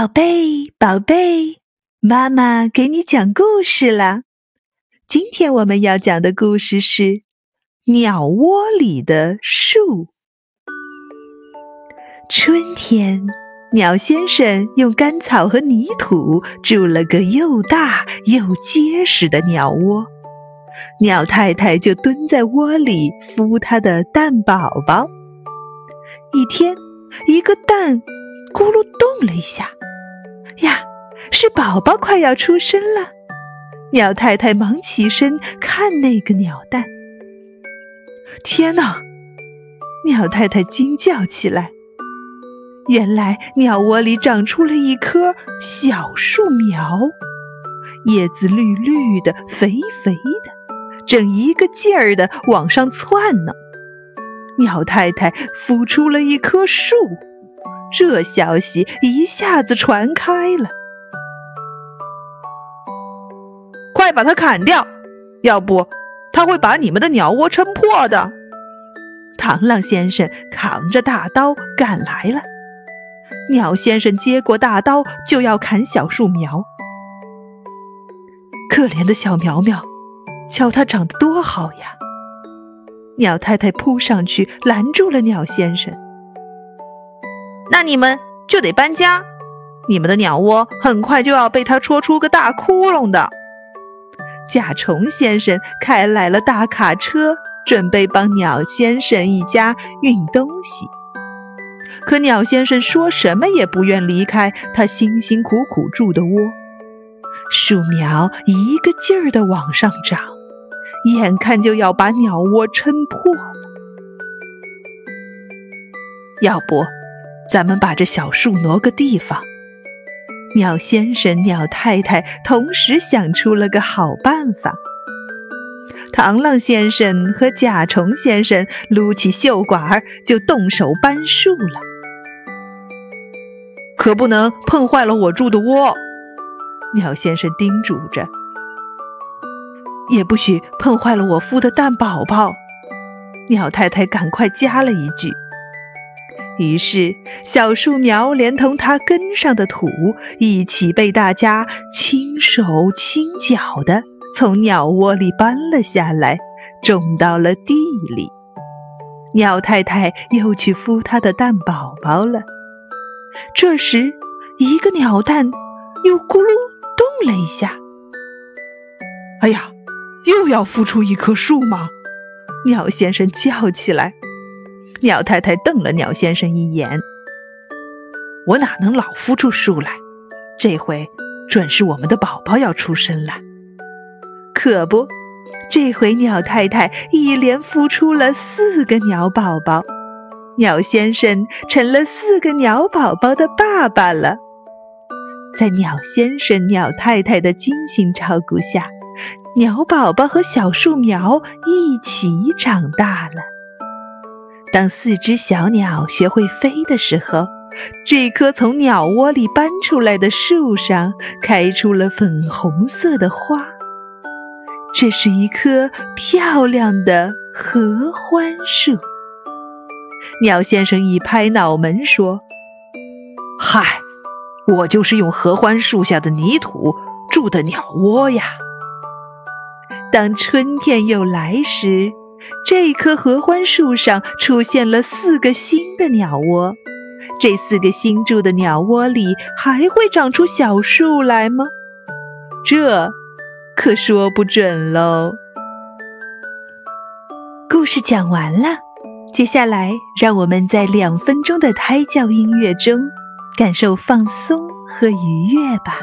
宝贝，宝贝，妈妈给你讲故事了。今天我们要讲的故事是《鸟窝里的树》。春天，鸟先生用干草和泥土筑了个又大又结实的鸟窝，鸟太太就蹲在窝里孵它的蛋宝宝。一天，一个蛋咕噜动了一下。呀，是宝宝快要出生了！鸟太太忙起身看那个鸟蛋。天哪！鸟太太惊叫起来。原来鸟窝里长出了一棵小树苗，叶子绿绿的、肥肥的，正一个劲儿的往上窜呢。鸟太太孵出了一棵树。这消息一下子传开了，快把它砍掉，要不它会把你们的鸟窝撑破的。螳螂先生扛着大刀赶来了，鸟先生接过大刀就要砍小树苗。可怜的小苗苗，瞧它长得多好呀！鸟太太扑上去拦住了鸟先生。那你们就得搬家，你们的鸟窝很快就要被它戳出个大窟窿的。甲虫先生开来了大卡车，准备帮鸟先生一家运东西。可鸟先生说什么也不愿离开他辛辛苦苦筑的窝。树苗一个劲儿地往上长，眼看就要把鸟窝撑破了。要不？咱们把这小树挪个地方。鸟先生、鸟太太同时想出了个好办法。螳螂先生和甲虫先生撸起袖管儿就动手搬树了。可不能碰坏了我住的窝，鸟先生叮嘱着。也不许碰坏了我孵的蛋宝宝，鸟太太赶快加了一句。于是，小树苗连同它根上的土一起被大家轻手轻脚地从鸟窝里搬了下来，种到了地里。鸟太太又去孵它的蛋宝宝了。这时，一个鸟蛋又咕噜动了一下。哎呀，又要孵出一棵树吗？鸟先生叫起来。鸟太太瞪了鸟先生一眼：“我哪能老孵出树来？这回准是我们的宝宝要出生了。可不，这回鸟太太一连孵出了四个鸟宝宝，鸟先生成了四个鸟宝宝的爸爸了。在鸟先生、鸟太太的精心照顾下，鸟宝宝和小树苗一起长大了。”当四只小鸟学会飞的时候，这棵从鸟窝里搬出来的树上开出了粉红色的花。这是一棵漂亮的合欢树。鸟先生一拍脑门说：“嗨，我就是用合欢树下的泥土筑的鸟窝呀！”当春天又来时，这棵合欢树上出现了四个新的鸟窝，这四个新筑的鸟窝里还会长出小树来吗？这可说不准喽。故事讲完了，接下来让我们在两分钟的胎教音乐中感受放松和愉悦吧。